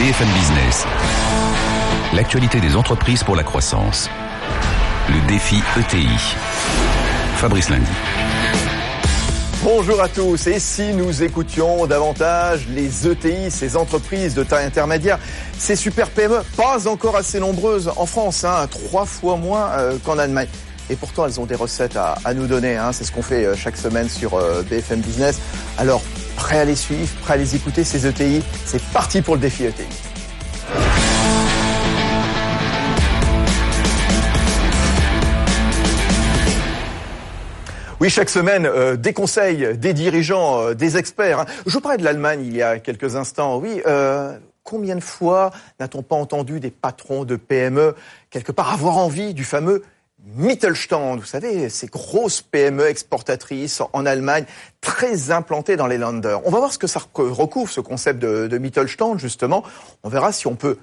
BFM Business. L'actualité des entreprises pour la croissance. Le défi ETI. Fabrice Lundi. Bonjour à tous. Et si nous écoutions davantage les ETI, ces entreprises de taille intermédiaire, ces super PME, pas encore assez nombreuses en France, hein, trois fois moins euh, qu'en Allemagne. Et pourtant, elles ont des recettes à, nous donner. Hein. C'est ce qu'on fait euh, chaque semaine sur euh, BFM Business. Alors, prêt à les suivre, prêt à les écouter, ces ETI C'est parti pour le défi ETI. Oui, chaque semaine, euh, des conseils, des dirigeants, euh, des experts. Hein. Je parlais de l'Allemagne il y a quelques instants. Oui, euh, combien de fois n'a-t-on pas entendu des patrons de PME quelque part avoir envie du fameux Mittelstand, vous savez, ces grosses PME exportatrices en Allemagne, très implantées dans les Länder. On va voir ce que ça recouvre, ce concept de, Mittelstand, justement. On verra si on peut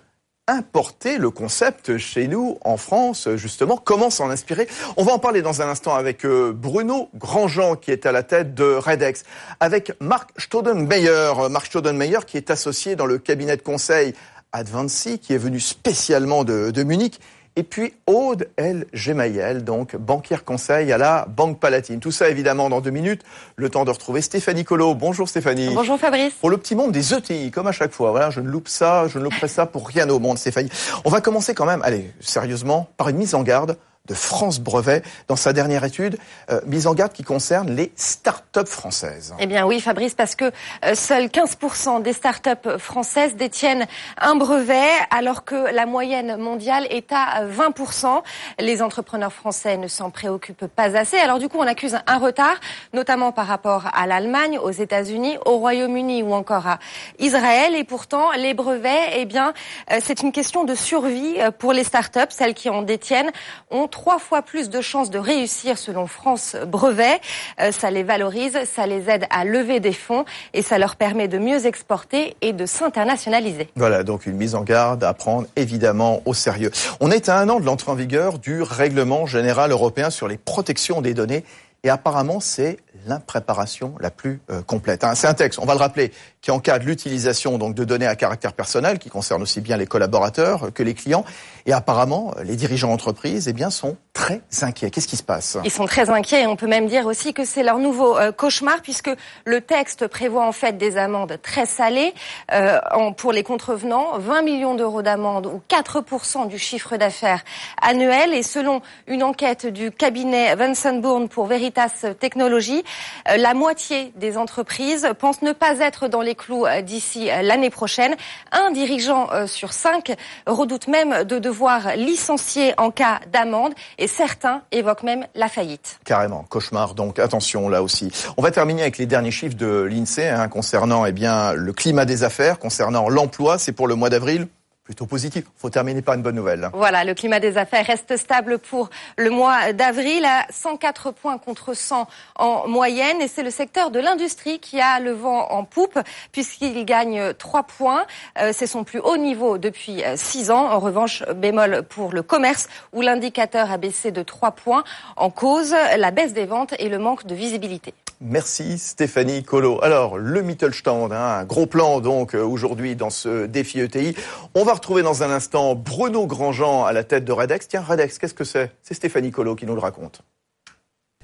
importer le concept chez nous en France, justement. Comment s'en inspirer? On va en parler dans un instant avec euh, Bruno Grandjean, qui est à la tête de Redex, avec Marc Staudenmeyer, Marc Staudenmeyer qui est associé dans le cabinet de conseil Advancy, qui est venu spécialement de Munich et puis Aude L. Gemayel, donc banquière conseil à la Banque Palatine. Tout ça évidemment dans deux minutes. Le temps de retrouver Stéphanie Colo. Bonjour Stéphanie. Bonjour Fabrice. Pour le petit monde des ETI, comme à chaque fois. Voilà, je ne loupe ça, je ne louperai ça pour rien au monde Stéphanie. On va commencer quand même, allez, sérieusement, par une mise en garde de France Brevet dans sa dernière étude, euh, mise en garde qui concerne les start-up françaises. Eh bien oui, Fabrice, parce que euh, seuls 15% des start-up françaises détiennent un brevet, alors que la moyenne mondiale est à 20%. Les entrepreneurs français ne s'en préoccupent pas assez. Alors du coup, on accuse un retard, notamment par rapport à l'Allemagne, aux États-Unis, au Royaume-Uni ou encore à Israël. Et pourtant, les brevets, eh bien, euh, c'est une question de survie pour les start-up. Celles qui en détiennent ont trois fois plus de chances de réussir selon France Brevet. Euh, ça les valorise, ça les aide à lever des fonds et ça leur permet de mieux exporter et de s'internationaliser. Voilà, donc une mise en garde à prendre évidemment au sérieux. On est à un an de l'entrée en vigueur du règlement général européen sur les protections des données et apparemment c'est l'impréparation la plus euh, complète. Hein. C'est un texte, on va le rappeler, qui encadre l'utilisation donc de données à caractère personnel, qui concerne aussi bien les collaborateurs que les clients. Et apparemment, les dirigeants d'entreprise, eh bien, sont très inquiets. Qu'est-ce qui se passe? Ils sont très inquiets et on peut même dire aussi que c'est leur nouveau euh, cauchemar puisque le texte prévoit en fait des amendes très salées euh, pour les contrevenants, 20 millions d'euros d'amende ou 4% du chiffre d'affaires annuel. Et selon une enquête du cabinet Vincent Bourne pour Veritas Technologies, euh, la moitié des entreprises pensent ne pas être dans les clous euh, d'ici l'année prochaine. Un dirigeant sur cinq redoute même de devoir licencier en cas d'amende certains évoquent même la faillite. Carrément, cauchemar. Donc attention là aussi. On va terminer avec les derniers chiffres de l'INSEE hein, concernant eh bien le climat des affaires, concernant l'emploi. C'est pour le mois d'avril plutôt positif. Faut terminer par une bonne nouvelle. Voilà, le climat des affaires reste stable pour le mois d'avril à 104 points contre 100 en moyenne et c'est le secteur de l'industrie qui a le vent en poupe puisqu'il gagne 3 points. Euh, c'est son plus haut niveau depuis 6 ans. En revanche, bémol pour le commerce où l'indicateur a baissé de 3 points en cause la baisse des ventes et le manque de visibilité. Merci Stéphanie Colo. Alors, le Mittelstand, hein, un gros plan donc euh, aujourd'hui dans ce défi ETI. On va retrouver dans un instant Bruno Grandjean à la tête de Redex. Tiens, Redex, qu'est-ce que c'est? C'est Stéphanie Colo qui nous le raconte.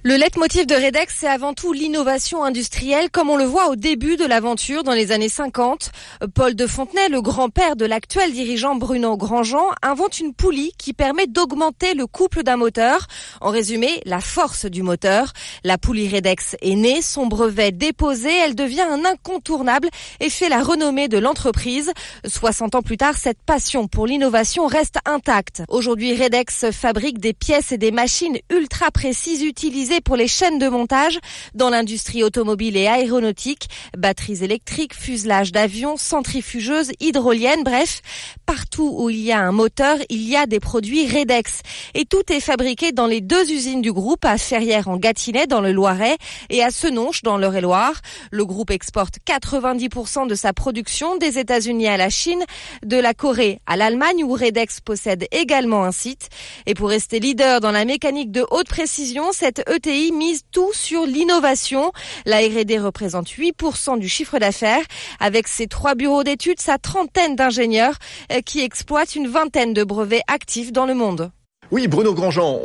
Le leitmotiv de Redex, c'est avant tout l'innovation industrielle, comme on le voit au début de l'aventure dans les années 50. Paul de Fontenay, le grand-père de l'actuel dirigeant Bruno Grandjean, invente une poulie qui permet d'augmenter le couple d'un moteur. En résumé, la force du moteur. La poulie Redex est née, son brevet déposé, elle devient un incontournable et fait la renommée de l'entreprise. 60 ans plus tard, cette passion pour l'innovation reste intacte. Aujourd'hui, Redex fabrique des pièces et des machines ultra précises utilisées pour les chaînes de montage dans l'industrie automobile et aéronautique, batteries électriques, fuselage d'avions, centrifugeuses, hydroliennes, bref, partout où il y a un moteur, il y a des produits Redex. Et tout est fabriqué dans les deux usines du groupe, à Ferrières en Gâtinais dans le Loiret et à Senonches dans l'Eure-et-Loire. Le groupe exporte 90% de sa production des États-Unis à la Chine, de la Corée à l'Allemagne où Redex possède également un site. Et pour rester leader dans la mécanique de haute précision, cette ETI mise tout sur l'innovation. La R&D représente 8% du chiffre d'affaires. Avec ses trois bureaux d'études, sa trentaine d'ingénieurs euh, qui exploitent une vingtaine de brevets actifs dans le monde. Oui, Bruno Grandjean,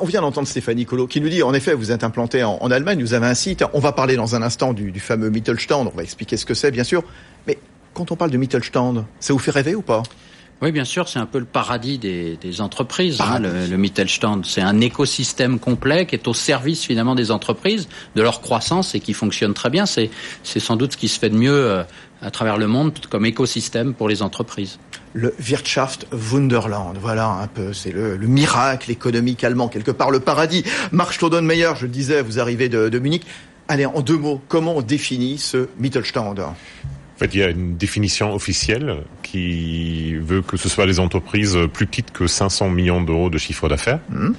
on vient d'entendre Stéphanie Colo qui nous dit, en effet, vous êtes implanté en, Allemagne, vous avez un site. On va parler dans un instant du, fameux Mittelstand, on va expliquer ce que c'est, bien sûr. Mais quand on parle de Mittelstand, ça vous fait rêver ou pas? Oui, bien sûr, c'est un peu le paradis des, entreprises. Hein, le, Mittelstand, c'est un écosystème complet qui est au service finalement des entreprises, de leur croissance et qui fonctionne très bien. C'est sans doute ce qui se fait de mieux euh, à travers le monde comme écosystème pour les entreprises le Wirtschaft Wunderland. Voilà un peu, c'est le, miracle économique allemand, quelque part le paradis. Marc Staudenmeyer, je le disais, vous arrivez de, Munich. Allez, en deux mots, comment on définit ce Mittelstand? Fait, il y a une définition officielle qui veut que ce soit les entreprises plus petites que 500 millions d'euros de chiffre d'affaires. Hmm.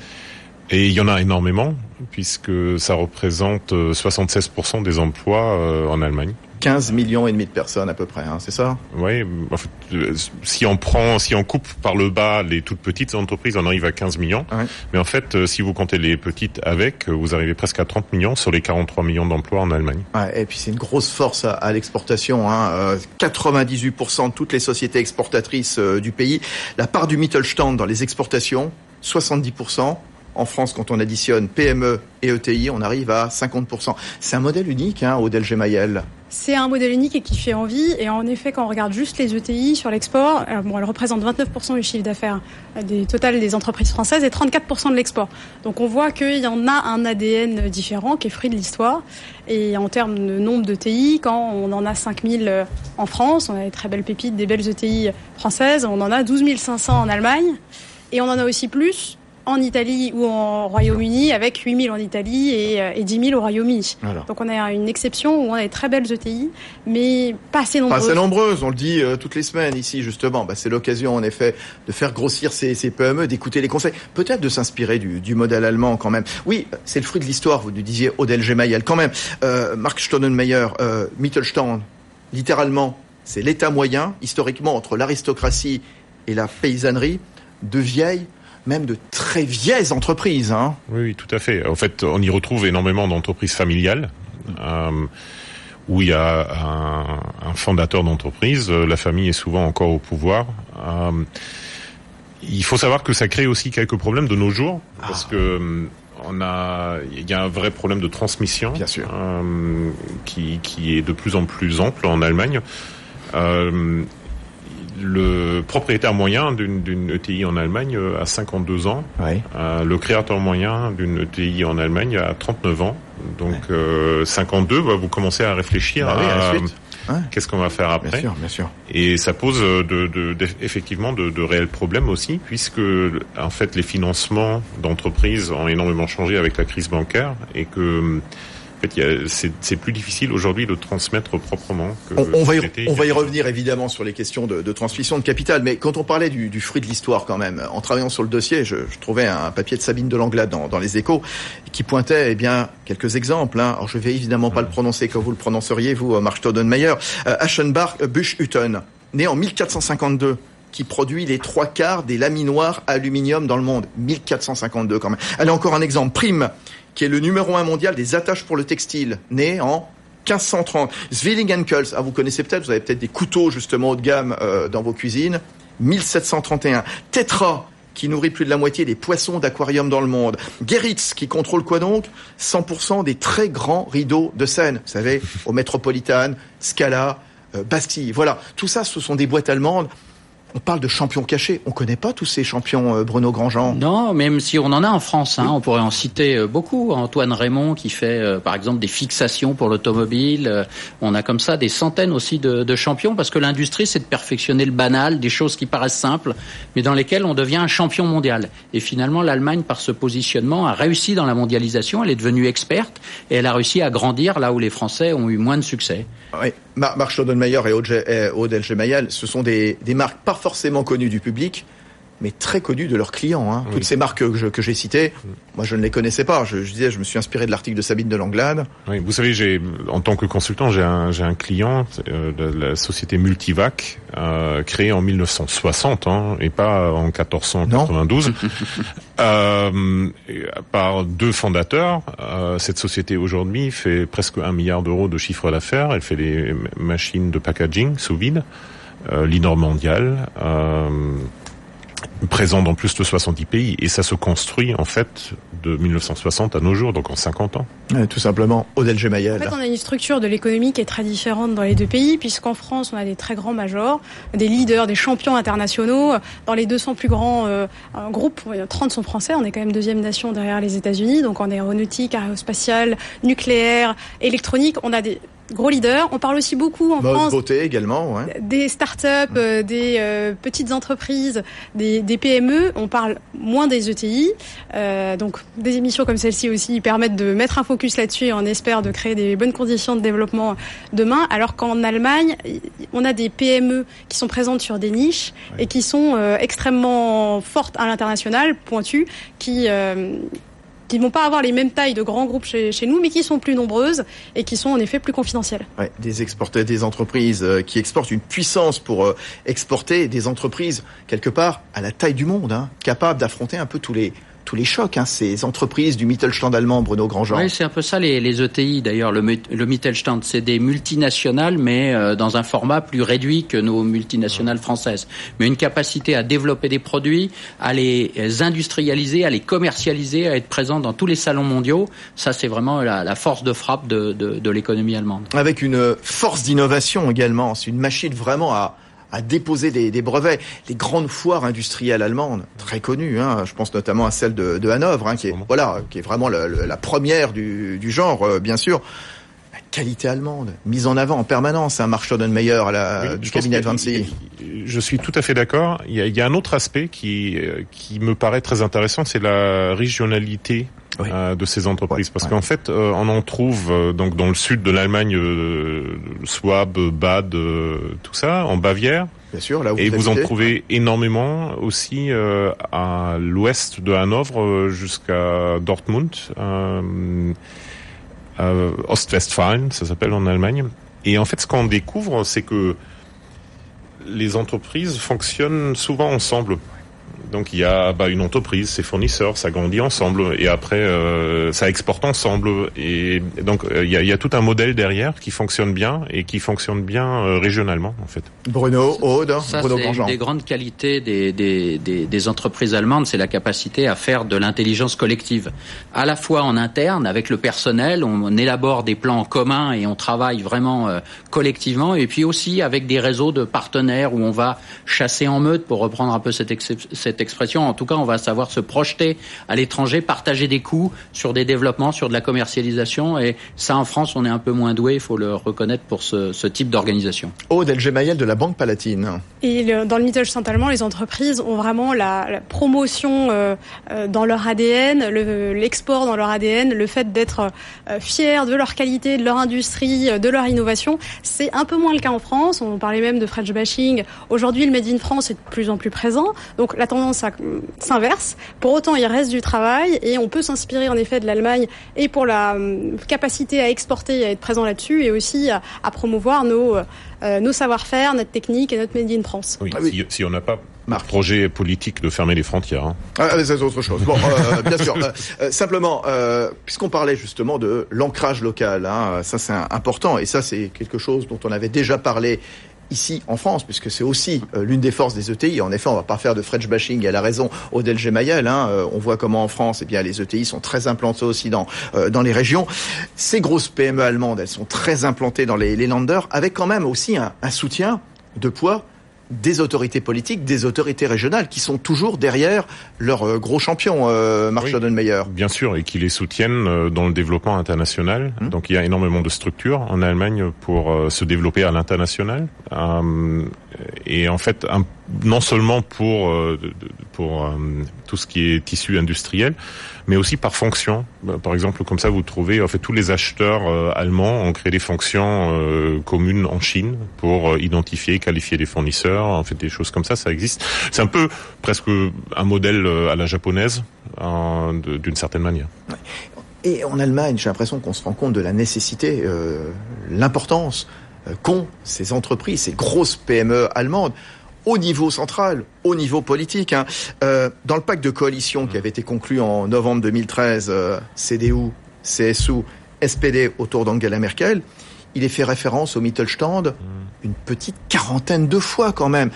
Et il y en a énormément, puisque ça représente 76% des emplois euh, en Allemagne. 15 millions et demi de personnes à peu près, hein, c'est ça? Oui, en fait, euh, si on prend, si on coupe par le bas les toutes petites entreprises, on arrive à 15 millions. Mais en fait, euh, si vous comptez les petites avec, vous arrivez presque à 30 millions sur les 43 millions d'emplois en Allemagne. Ouais, et puis c'est une grosse force à, l'exportation. Hein. 98% de toutes les sociétés exportatrices du pays. La part du Mittelstand dans les exportations, 70%. En France, quand on additionne PME et ETI, on arrive à 50%. C'est un modèle unique, hein, Odel Gemayel. C'est un modèle unique et qui fait envie. Et en effet, quand on regarde juste les ETI sur l'export, euh, bon, elles représentent 29% du chiffre d'affaires des total des entreprises françaises et 34% de l'export. Donc on voit qu'il y en a un ADN différent qui est fruit de l'histoire. Et en termes de nombre d'ETI, quand on en a 5000 euh, en France, on a des très belles pépites, des belles ETI françaises, on en a 12 500 en Allemagne. Et on en a aussi plus en Italie ou en Royaume-Uni avec 8 000 en Italie et, euh, et 10 000 au Royaume-Uni. Donc on a une exception où on a des très belles ETI, mais pas assez nombreuses. Pas assez nombreuses, on le dit euh, toutes les semaines ici justement. Bah, c'est l'occasion en effet de faire grossir ces, ces PME, d'écouter les conseils, peut-être de s'inspirer du, du, modèle allemand quand même. Oui, c'est le fruit de l'histoire, vous nous disiez Odel Gemayel quand même. Euh, Mark Staudenmeyer, euh, Mittelstand, littéralement, c'est l'état moyen, historiquement, entre l'aristocratie et la paysannerie, de vieilles même de très vieilles entreprises. Hein. Oui, tout à fait. En fait, on y retrouve énormément d'entreprises familiales. Euh, où il y a un, fondateur d'entreprise, euh, la famille est souvent encore au pouvoir. Euh, il faut savoir que ça crée aussi quelques problèmes de nos jours, ah. parce que on a, il y a un vrai problème de transmission, Bien sûr. qui, qui est de plus en plus ample en Allemagne le propriétaire moyen d'une ETI en Allemagne euh, a 52 ans. Euh, le créateur moyen d'une ETI en Allemagne a 39 ans. Donc 52, euh, bah, vous commencez à réfléchir bah à, qu'est-ce qu'on va faire après. Bien sûr, bien sûr. Et ça pose de, effectivement de, de, réels problèmes aussi, puisque en fait les financements d'entreprises ont énormément changé avec la crise bancaire et que c'est plus difficile aujourd'hui de transmettre proprement. Que on, va y, on va y revenir évidemment sur les questions de, transmission de capital, mais quand on parlait du, fruit de l'histoire quand même, en travaillant sur le dossier, je, trouvais un papier de Sabine de Langlade dans, les Échos qui pointait eh bien quelques exemples. Hein. Alors je vais évidemment pas le prononcer comme vous le prononceriez vous, Mark Staudenmayer. Euh, Aschenbach Busch-Hütten, né en 1452 qui produit les trois quarts des laminoirs aluminium dans le monde. 1452 quand même. Allez, encore un exemple. Prime, qui est le numéro un mondial des attaches pour le textile, né en 1530. Zwilling ah, vous connaissez peut-être, vous avez peut-être des couteaux justement haut de gamme euh, dans vos cuisines. 1731. Tetra, qui nourrit plus de la moitié des poissons d'aquarium dans le monde. Geritz, qui contrôle quoi donc? 100% des très grands rideaux de Seine. Vous savez, au Metropolitan, Scala, euh, Bastille. Voilà, tout ça, ce sont des boîtes allemandes on parle de champions cachés. On connaît pas tous ces champions, euh, Bruno Grandjean. Non, même si on en a en France, hein, on pourrait en citer euh, beaucoup. Antoine Raymond qui fait, euh, par exemple, des fixations pour l'automobile. on a comme ça des centaines aussi de, de champions parce que l'industrie, c'est de perfectionner le banal, des choses qui paraissent simples, mais dans lesquelles on devient un champion mondial. Et finalement, l'Allemagne, par ce positionnement, a réussi dans la mondialisation. Elle est devenue experte et elle a réussi à grandir là où les Français ont eu moins de succès. Oui, Marc Staudenmayer et Aude Elgemayel, ce sont des, des marques parfaites forcément connu du public, mais très connus de leurs clients. Hein. Toutes ces marques que, j'ai citées, moi je ne les connaissais pas. Je, disais, je me suis inspiré de l'article de Sabine de Langlade. Oui, vous savez, j'ai en tant que consultant, j'ai un, j'ai un client euh, de la société Multivac, euh, créée en 1960 hein, et pas en 1492, euh, par deux fondateurs. Cette société aujourd'hui fait presque un milliard d'euros de chiffre d'affaires. Elle fait des machines de packaging sous vide, leader mondial. Présent dans plus de 70 pays et ça se construit en fait de 1960 à nos jours, donc en 50 ans. tout simplement, Odel Gemayel. En fait, on a une structure de l'économie qui est très différente dans les deux pays, puisqu'en France, on a des très grands majors, des leaders, des champions internationaux. Dans les 200 plus grands euh, groupes, 30 sont français, on est quand même deuxième nation derrière les États-Unis, donc en aéronautique, aérospatiale, nucléaire, électronique, on a des gros leader. On parle aussi beaucoup en France beauté également, ouais. des startups, up euh, des euh, petites entreprises, des, des, PME. On parle moins des ETI. Euh, donc des émissions comme celle-ci aussi permettent de mettre un focus là-dessus et on espère de créer des bonnes conditions de développement demain. Alors qu'en Allemagne, on a des PME qui sont présentes sur des niches et qui sont euh, extrêmement fortes à l'international, pointues, qui qui vont pas avoir les mêmes tailles de grands groupes chez, nous, mais qui sont plus nombreuses et qui sont en effet plus confidentielles. Ouais, des exporteurs, des entreprises euh, qui exportent une puissance pour euh, exporter, des entreprises quelque part à la taille du monde, hein, capables d'affronter un peu tous les tous les chocs, hein, ces entreprises du Mittelstand allemand, Bruno Grandjean. Oui, c'est un peu ça les, les ETI d'ailleurs. Le, le, Mittelstand, c'est des multinationales, mais euh, dans un format plus réduit que nos multinationales françaises. Mais une capacité à développer des produits, à les industrialiser, à les commercialiser, à être présent dans tous les salons mondiaux. Ça, c'est vraiment la, la, force de frappe de, de, de l'économie allemande. Avec une force d'innovation également. C'est une machine vraiment à à déposer des, des, brevets. Les grandes foires industrielles allemandes, très connues, hein, je pense notamment à celle de, de Hanovre, hein, qui est voilà, qui est vraiment la, la première du, du genre, euh, bien sûr. La qualité allemande, mise en avant en permanence, hein, Mark Schoenmeyer à la, du cabinet Vinci. Je suis tout à fait d'accord. Il, il, y a un autre aspect qui, euh, qui me paraît très intéressant, c'est la régionalité oui. euh, de ces entreprises parce ouais. qu'en fait euh, on en trouve euh, donc dans le sud de l'Allemagne euh, Swab, Bad, tout ça en Bavière. Bien sûr, là où et vous, vous en trouvez énormément aussi à l'ouest de Hanovre jusqu'à Dortmund, Ostwestfalen, ça s'appelle en Allemagne. Et en fait, ce qu'on découvre, c'est que les entreprises fonctionnent souvent ensemble. Donc il y a bah, une entreprise, ses fournisseurs, ça grandit ensemble et après euh, ça exporte ensemble. Et donc euh, il y, a, il y, a, tout un modèle derrière qui fonctionne bien et qui fonctionne bien euh, régionalement en fait. Bruno, Aude, ça, Bruno c'est une des grandes qualités des, des, des, des entreprises allemandes, c'est la capacité à faire de l'intelligence collective, à la fois en interne avec le personnel, on, on élabore des plans communs et on travaille vraiment euh, collectivement et puis aussi avec des réseaux de partenaires où on va chasser en meute pour reprendre un peu cette, cette expression. En tout cas, on va savoir se projeter à l'étranger, partager des coûts sur des développements, sur de la commercialisation. Et ça, en France, on est un peu moins doué, il faut le reconnaître, pour ce, ce type d'organisation. Aude Elgemayel de la Banque Palatine. Et le, dans le Mittelstand allemand, les entreprises ont vraiment la, la promotion euh, dans leur ADN, l'export le, dans leur ADN, le fait d'être euh, fiers de leur qualité, de leur industrie, de leur innovation. C'est un peu moins le cas en France. On parlait même de French bashing. Aujourd'hui, le Made in France est de plus en plus présent. Donc la tendance s'inverse. Pour autant, il reste du travail et on peut s'inspirer en effet de l'Allemagne et pour la capacité à exporter et à être présent là-dessus et aussi à, à promouvoir nos, euh, nos savoir-faire, notre technique et notre Made in France. Oui, ah oui. Si, si, on n'a pas Marc. projet politique de fermer les frontières. Hein. Ah, c'est autre chose. Bon, euh, bien sûr. Euh, simplement, euh, puisqu'on parlait justement de l'ancrage local, hein, ça c'est important et ça c'est quelque chose dont on avait déjà parlé ici en France, puisque c'est aussi euh, l'une des forces des ETI. En effet, on va pas faire de French bashing, elle a raison, Odel Gemayel. Hein, euh, on voit comment en France, eh bien, les ETI sont très implantés aussi dans, euh, dans les régions. Ces grosses PME allemandes, elles sont très implantées dans les, les landers, avec quand même aussi un soutien de poids des autorités politiques, des autorités régionales qui sont toujours derrière leur euh, gros champion, euh, Mark oui. Bien sûr, et qui les soutiennent euh, dans le développement international. Mmh. Donc il y a énormément de structures en Allemagne pour euh, se développer à l'international. Euh, et en fait, un, non seulement pour pour tout ce qui est tissu industriel, mais aussi par fonction. Par exemple, comme ça, vous trouvez en fait tous les acheteurs allemands ont créé des fonctions communes en Chine pour identifier, qualifier des fournisseurs, en fait des choses comme ça, ça existe. C'est un peu presque un modèle à la japonaise d'une certaine manière. Et en Allemagne, j'ai l'impression qu'on se rend compte de la nécessité, euh, l'importance euh, qu'ont ces entreprises, ces grosses PME allemandes au niveau central, au niveau politique. Hein. Euh, dans le pacte de coalition qui avait été conclu en novembre 2013, euh, CDU, CSU, SPD autour d'Angela Merkel, il est fait référence au Mittelstand mmh. une petite quarantaine de fois quand même.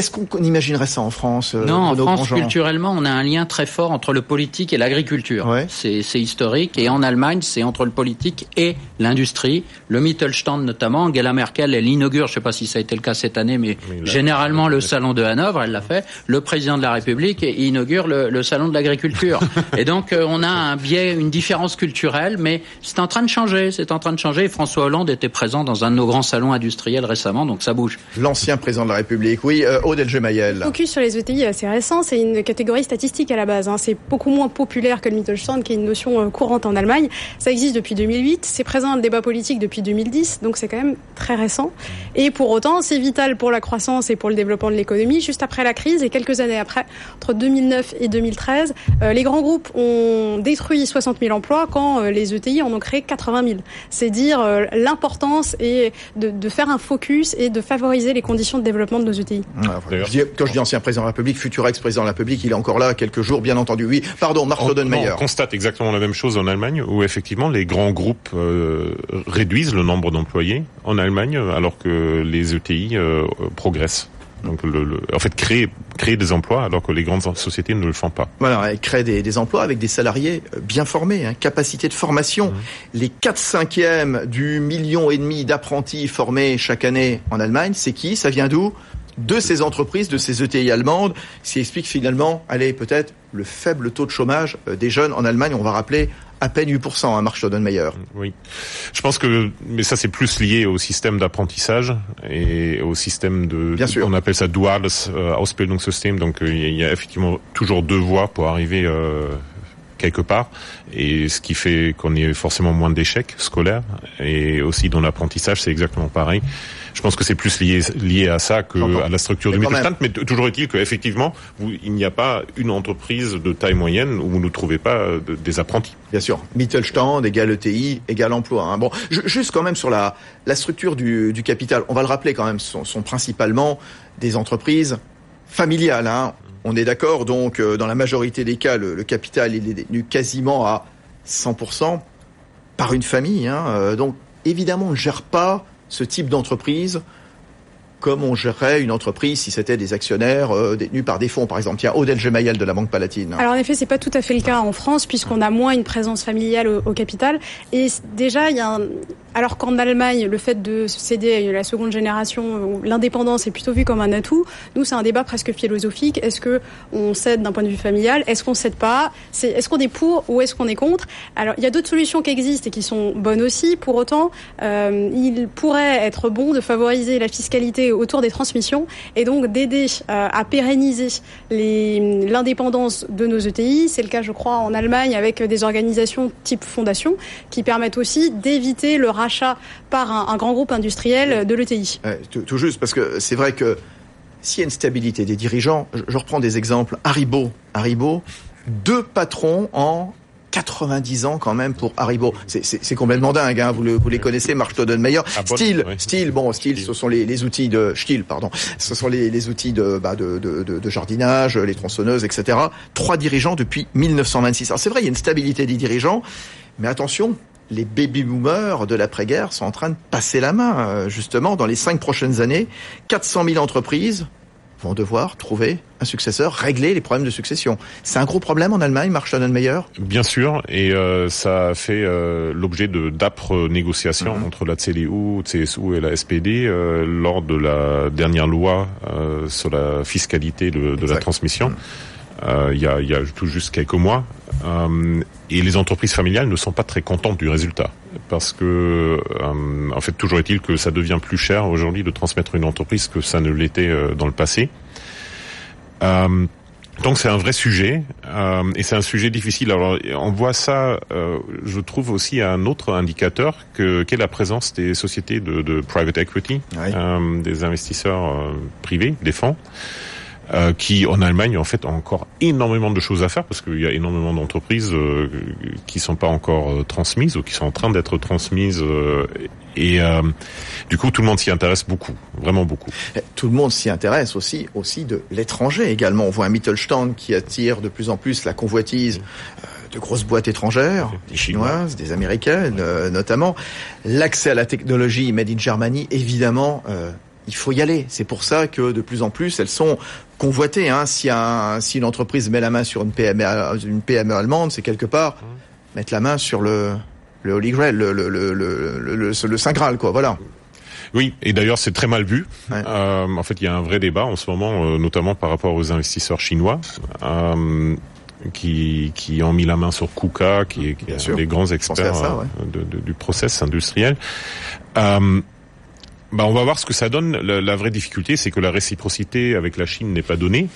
Est-ce qu'on imaginerait ça en France euh, Non, en France, culturellement, on a un lien très fort entre le politique et l'agriculture. C'est historique. Et en Allemagne, c'est entre le politique et l'industrie. Le Mittelstand, notamment, Angela Merkel, elle inaugure, je ne sais pas si ça a été le cas cette année, mais, généralement le salon de Hanovre, elle l'a fait. Le président de la République inaugure le, salon de l'agriculture. et donc, euh, on a un biais, une différence culturelle, mais c'est en train de changer. C'est en train de changer. François Hollande était présent dans un de nos grands salons industriels récemment, donc ça bouge. L'ancien président de la République, oui. Euh, le focus sur les ETI est assez récent. C'est une catégorie statistique à la base. Hein. C'est beaucoup moins populaire que le Mittelstand, qui est une notion euh, courante en Allemagne. Ça existe depuis 2008. C'est présent dans le débat politique depuis 2010. Donc c'est quand même très récent. Et pour autant, c'est vital pour la croissance et pour le développement de l'économie. Juste après la crise et quelques années après, entre 2009 et 2013, euh, les grands groupes ont détruit 60 000 emplois quand euh, les ETI en ont créé 80 000. C'est dire l'importance et de, de, faire un focus et de favoriser les conditions de développement de nos ETI quand je dis ancien président de la République, futur ex-président de la République, il est encore là quelques jours, bien entendu. Oui, pardon, Marc Rodenmeyer. On constate exactement la même chose en Allemagne, où effectivement les grands groupes euh, réduisent le nombre d'employés en Allemagne, alors que les ETI euh, progressent. Donc, le, en fait, créer, créer des emplois alors que les grandes sociétés ne le font pas. Voilà, elles créent des, des emplois avec des salariés euh, bien formés, hein, capacité de formation. Mmh. Les 4 cinquièmes du million et demi d'apprentis formés chaque année en Allemagne, c'est qui? Ça vient d'où? De ces entreprises, de ces ETI allemandes, ce qui explique finalement, allez, peut-être le faible taux de chômage euh, des jeunes en Allemagne. On va rappeler à peine 8%, hein, Marc Staudenmayer. Oui. Je pense que, mais ça c'est plus lié au système d'apprentissage et au système de, Bien sûr. on appelle ça duales euh, Ausbildungssystem. Donc euh, il y a effectivement toujours deux voies pour arriver euh, quelque part, et ce qui fait qu'on ait forcément moins d'échecs scolaires, et aussi dans l'apprentissage, c'est exactement pareil. Je pense que c'est plus lié, lié à ça que à la structure du Mittelstand, mais toujours est-il qu'effectivement, il n'y a pas une entreprise de taille moyenne où vous ne trouvez pas euh, des apprentis. Bien sûr, Mittelstand égale ETI égale emploi. Hein. Bon, juste quand même sur la, la structure du, du capital, on va le rappeler quand même, sont, sont principalement des entreprises familiales. Hein. On est d'accord, donc euh, dans la majorité des cas, le, capital est détenu quasiment à 100% par une famille. Hein. Euh, donc évidemment, on ne gère pas ce type d'entreprise comme on gérerait une entreprise si c'était des actionnaires euh, détenus par des fonds, par exemple. Tiens, Odel Gemayel de la Banque Palatine. Alors en effet, c'est pas tout à fait le cas en France puisqu'on a moins une présence familiale au, capital. Et déjà, il y a un, alors qu'en Allemagne, le fait de céder à la seconde génération, l'indépendance est plutôt vu comme un atout. Nous, c'est un débat presque philosophique. Est-ce que on cède d'un point de vue familial? Est-ce qu'on cède pas? Est-ce qu'on est pour ou est-ce qu'on est contre? Alors, il y a d'autres solutions qui existent et qui sont bonnes aussi. Pour autant, euh, il pourrait être bon de favoriser la fiscalité autour des transmissions et donc d'aider euh, à pérenniser l'indépendance de nos ETI. C'est le cas, je crois, en Allemagne avec des organisations type fondation qui permettent aussi d'éviter le rachat par un, grand groupe industriel de l'ETI. tout, juste, parce que c'est vrai que s'il y a une stabilité des dirigeants, je, reprends des exemples. Haribo, Haribo, deux patrons en 90 ans quand même pour Haribo. C'est complètement dingue, hein. vous, le, vous les connaissez, Mark Staudenmayer. Ah, Style, Style, bon, Style, ce sont les, les, outils de Style, pardon, ce sont les, les outils de, bah, de, de, de, jardinage, les tronçonneuses, etc. Trois dirigeants depuis 1926. Alors c'est vrai, il y a une stabilité des dirigeants, mais attention, les baby boomers de l'après-guerre sont en train de passer la main. Euh, justement, dans les cinq prochaines années, 400 000 entreprises vont devoir trouver un successeur, régler les problèmes de succession. C'est un gros problème en Allemagne, Mark Meyer Bien sûr, et euh, ça a fait euh, l'objet de d'âpres négociations mhm. entre la CDU, CSU et la SPD lors de la dernière loi sur la fiscalité de, de la transmission. Mhm. Euh, il y, a, y, a, tout juste quelques mois. Euh, et les entreprises familiales ne sont pas très contentes du résultat parce que, euh, en fait, toujours est-il que ça devient plus cher aujourd'hui de transmettre une entreprise que ça ne l'était dans le passé. Donc c'est un vrai sujet euh, et c'est un sujet difficile. Alors on voit ça, euh, je trouve aussi un autre indicateur que qu'est la présence des sociétés de, de private equity, euh, des investisseurs euh, privés, des fonds. Euh, qui en Allemagne en fait ont encore énormément de choses à faire parce qu'il y a énormément d'entreprises euh, qui sont pas encore euh, transmises ou qui sont en train d'être transmises euh, et du coup tout le monde s'y intéresse beaucoup, vraiment beaucoup. Eh, tout le monde s'y intéresse aussi aussi de l'étranger également. On voit un Mittelstand qui attire de plus en plus la convoitise de grosses boîtes étrangères, des chinoises, des américaines notamment. L'accès à la technologie made in Germany évidemment il faut y aller. C'est pour ça que de plus en plus, elles sont convoitées. Hein. Si, un, si une entreprise met la main sur une PME, une PME allemande, c'est quelque part mmh. mettre la main sur le, le Holy Grail, le, le, le, le, le Saint Graal, quoi. Voilà. Oui, et d'ailleurs c'est très mal vu. Ouais. Euh, en fait, il y a un vrai débat en ce moment, euh, notamment par rapport aux investisseurs chinois. Euh, qui, qui ont mis la main sur KUKA, qui, qui est un des grands experts ça, ouais. de, de, du process industriel. Euh, bah, on va voir ce que ça donne. La, la vraie difficulté, c'est que la réciprocité avec la Chine n'est pas donnée.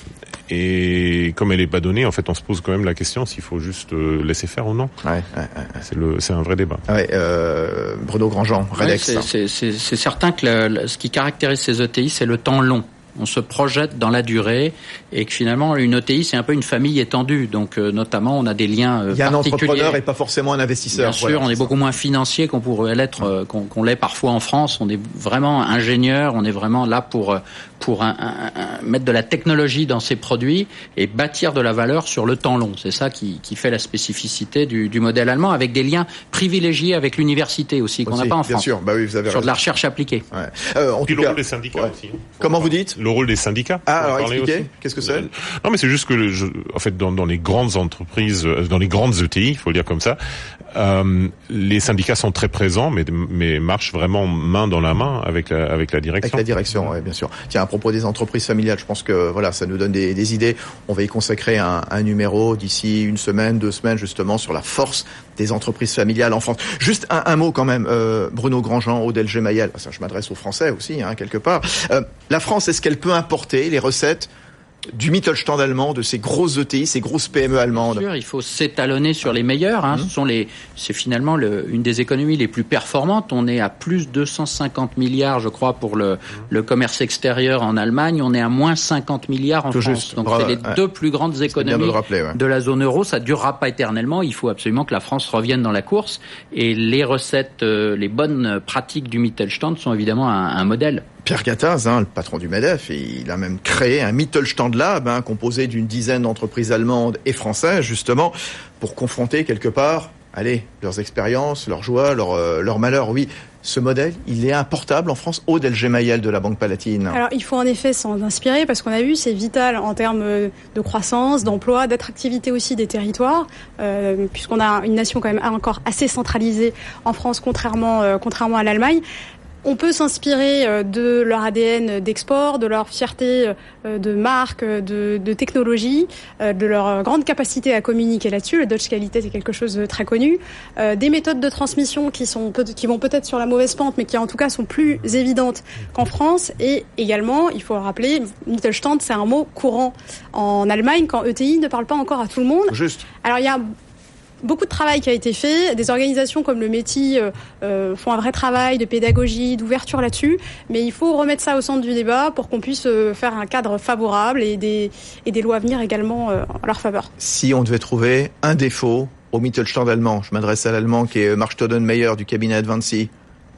Et comme elle n'est pas donnée, en fait, on se pose quand même la question s'il faut juste euh, laisser faire ou non. Ouais, ouais, ouais. C'est le, c'est un vrai débat. Ouais, euh, Bruno Grandjean, Redex. c'est, c'est, c'est certain que le, ce qui caractérise ces ETI, c'est le temps long on se projette dans la durée et que finalement une ETI c'est un peu une famille étendue donc euh, notamment on a des liens euh, il y a un entrepreneur et pas forcément un investisseur bien sûr on est beaucoup moins financier qu'on pourrait l'être euh, qu'on, l'est parfois en France on est vraiment ingénieur on est vraiment là pour pour un, un, un, mettre de la technologie dans ses produits et bâtir de la valeur sur le temps long c'est ça qui, qui fait la spécificité du, du, modèle allemand avec des liens privilégiés avec l'université aussi qu'on n'a pas en bien France sûr. Bah oui, vous avez sur raison. de la recherche appliquée ouais. euh, en Puis tout le cas, rôle des syndicats ouais. aussi. comment vous dites? Le rôle des syndicats. Ah, alors qu'est-ce que c'est? Non, mais c'est juste que, je, en fait, dans, dans, les grandes entreprises, euh, dans les grandes ETI, il faut le dire comme ça, euh, les syndicats sont très présents, mais, mais marchent vraiment main dans la main avec la, avec la direction. Avec la direction, oui, bien sûr. Tiens, à propos des entreprises familiales, je pense que voilà, ça nous donne des, des idées. On va y consacrer un, un numéro d'ici une semaine, deux semaines, justement, sur la force des entreprises familiales en France. Juste un, un mot quand même, euh, Bruno Grandjean, Odel Gemayel, ça je m'adresse aux Français aussi, hein, quelque part. Euh, la France, est-ce qu'elle peut importer les recettes du Mittelstand allemand, de ces grosses ETI, ces grosses PME allemandes. Sûr, il faut s'étalonner sur les meilleurs. Hein. Mmh. Ce sont les, c'est finalement le, une des économies les plus performantes. On est à plus de 250 milliards, je crois, pour le, mmh. le commerce extérieur en Allemagne. On est à moins 50 milliards en Tout France. Juste. Donc c'est les ouais. deux plus grandes économies de, rappeler, ouais. de, la zone euro. Ça durera pas éternellement. Il faut absolument que la France revienne dans la course. Et les recettes, euh, les bonnes pratiques du Mittelstand sont évidemment un, un modèle. Pierre Gattaz, hein, le patron du MEDEF, il a même créé un Mittelstand Lab hein, composé d'une dizaine d'entreprises allemandes et françaises, justement, pour confronter quelque part, allez, leurs expériences, leurs joies, leurs euh, malheurs. Oui, ce modèle, il est importable en France au Delge Mayel de la Banque Palatine. Alors, il faut en effet s'en inspirer parce qu'on a vu, c'est vital en termes de croissance, d'emploi, d'attractivité aussi des territoires, euh, puisqu'on a une nation quand même encore assez centralisée en France, contrairement, euh, contrairement à l'Allemagne. On peut s'inspirer euh, de leur ADN d'export, de leur fierté euh, de marque, de, de technologie, euh, de leur grande capacité à communiquer là-dessus. Le Dodge Qualité, c'est quelque chose de très connu. Des méthodes de transmission qui, sont, qui vont peut-être sur la mauvaise pente, mais qui en tout cas sont plus évidentes qu'en France. Et également, il faut le rappeler, Mittelstand, c'est un mot courant en Allemagne quand ETI ne parle pas encore à tout le monde. Juste. Alors il y a beaucoup de travail qui a été fait. Des organisations comme le métier euh, font un vrai travail de pédagogie, d'ouverture là-dessus. Mais il faut remettre ça au centre du débat pour qu'on puisse euh, faire un cadre favorable et des, lois à venir également euh, en leur faveur. Si on devait trouver un défaut au Mittelstand allemand, je m'adresse à l'allemand qui est Marc Stodenmeyer du cabinet Advancy,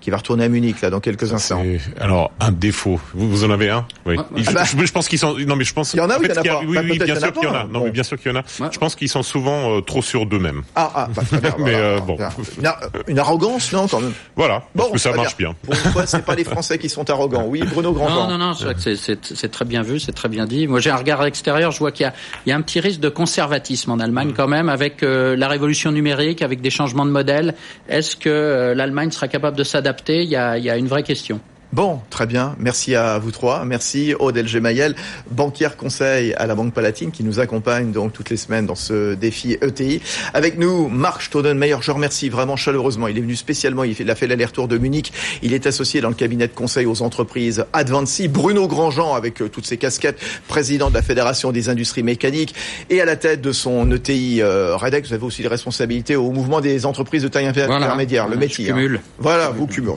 qui va retourner à Munich là dans quelques instants. Alors un défaut, vous, vous en avez un? Oui. Ouais, ouais. Ah bah. je, je, pense qu'ils sont. Non mais je pense. Il y en a en ou il fait, y en a pas Oui, Bah, bien sûr qu'il y en a. Non Bon. mais bien sûr qu'il y en a. Je pense qu'ils sont souvent euh, trop sûrs d'eux-mêmes. Ah, ah bah, Mais, voilà. euh, bon. Une, une arrogance, non, quand même. Voilà. Parce Bon, que ça marche bien. Pour une fois, c'est pas les Français qui sont arrogants. Oui, Bruno Grandjean. Non, non, non, c'est vrai que c'est- très bien vu, c'est très bien dit. Moi, j'ai un regard extérieur, je vois qu'il y a, il y a un petit risque de conservatisme en Allemagne quand même, avec euh, la révolution numérique, avec des changements de modèle. Est-ce que l'Allemagne sera capable de s'adapter il y, a, une vraie question. Bon, très bien. Merci à vous trois. Merci Aude Mayel, banquière conseil à la Banque Palatine qui nous accompagne donc toutes les semaines dans ce défi ETI. Avec nous, Marc Staudenmeyer. Je remercie vraiment chaleureusement. Il est venu spécialement. Il a fait l'aller-retour de Munich. Il est associé dans le cabinet de conseil aux entreprises Advancy. Bruno Grandjean avec euh, toutes ses casquettes, président de la Fédération des industries mécaniques et à la tête de son ETI euh, Redex. Vous avez aussi des responsabilités au mouvement des entreprises de taille intermédiaire, le métier. Hein. Voilà, vous cumulez.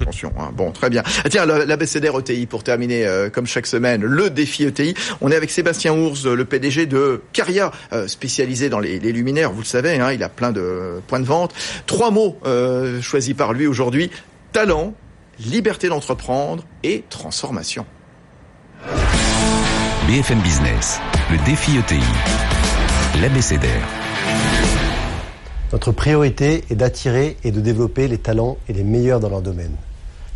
Attention. Hein. Bon, très bien. Ah, tiens, l'ABCDR ETI, pour terminer, euh, comme chaque semaine, le défi ETI. On est avec Sébastien Ours, le PDG de Caria, euh, spécialisé dans les, luminaires, vous le savez, hein, il a plein de points de vente. Trois mots euh, choisis par lui aujourd'hui. Talent, liberté d'entreprendre et transformation. BFM Business, le défi ETI, l'ABCDR. Notre priorité est d'attirer et de développer les talents et les meilleurs dans leur domaine.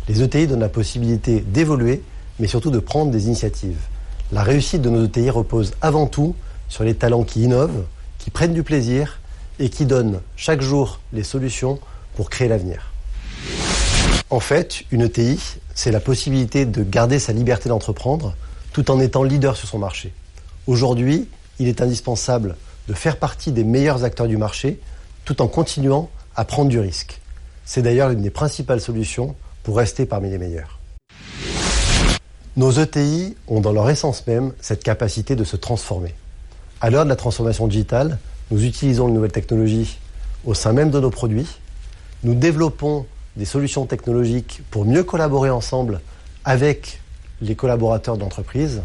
Les ETI donnent la possibilité d'évoluer, mais surtout de prendre des initiatives. La réussite de nos ETI repose avant tout sur les talents qui innovent, qui prennent du plaisir et qui donnent chaque jour les solutions pour créer l'avenir. En fait, une ETI, c'est la possibilité de garder sa liberté d'entreprendre tout en étant leader sur son marché. Aujourd'hui, il est indispensable de faire partie des meilleurs acteurs du marché tout en continuant à prendre du risque. C'est d'ailleurs l'une des principales solutions pour rester parmi les meilleurs. Nos ETI ont dans leur essence même cette capacité de se transformer. À l'heure de la transformation digitale, nous utilisons les nouvelles technologies au sein même de nos produits. Nous développons des solutions technologiques pour mieux collaborer ensemble avec les collaborateurs d'entreprise.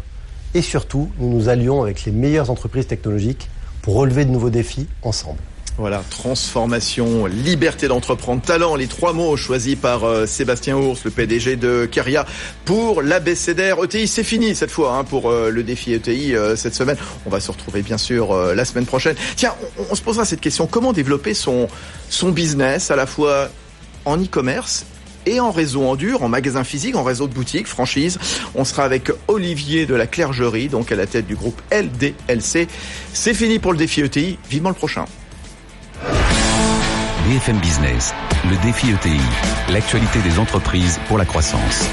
Et surtout, nous nous allions avec les meilleures entreprises technologiques pour relever de nouveaux défis ensemble. Voilà, transformation, liberté d'entreprendre, talent, les trois mots choisis par euh, Sébastien Ours, le PDG de Caria, pour l'ABCDR ETI. C'est fini cette fois hein, pour euh, le défi ETI euh, cette semaine. On va se retrouver bien sûr la semaine prochaine. Tiens, on, se posera cette question, comment développer son, son business à la fois en e-commerce et en réseau en dur, en magasin physique, en réseau de boutiques, franchise? On sera avec Olivier de la Clergerie, donc à la tête du groupe LDLC. C'est fini pour le défi ETI. Vivement le prochain. BFM Business, le défi ETI, l'actualité des entreprises pour la croissance.